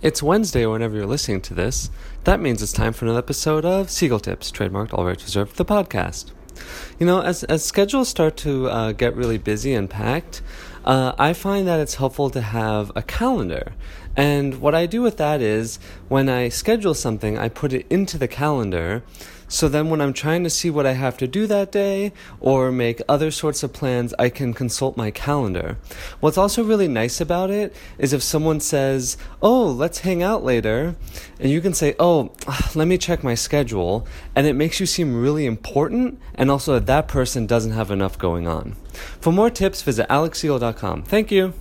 It's Wednesday whenever you're listening to this. That means it's time for another episode of Seagull Tips, trademarked, all rights reserved, the podcast. You know, as, as schedules start to uh, get really busy and packed, uh, I find that it's helpful to have a calendar. And what I do with that is when I schedule something, I put it into the calendar so then, when I'm trying to see what I have to do that day or make other sorts of plans, I can consult my calendar. What's also really nice about it is if someone says, Oh, let's hang out later, and you can say, Oh, let me check my schedule, and it makes you seem really important, and also that that person doesn't have enough going on. For more tips, visit alexseal.com. Thank you.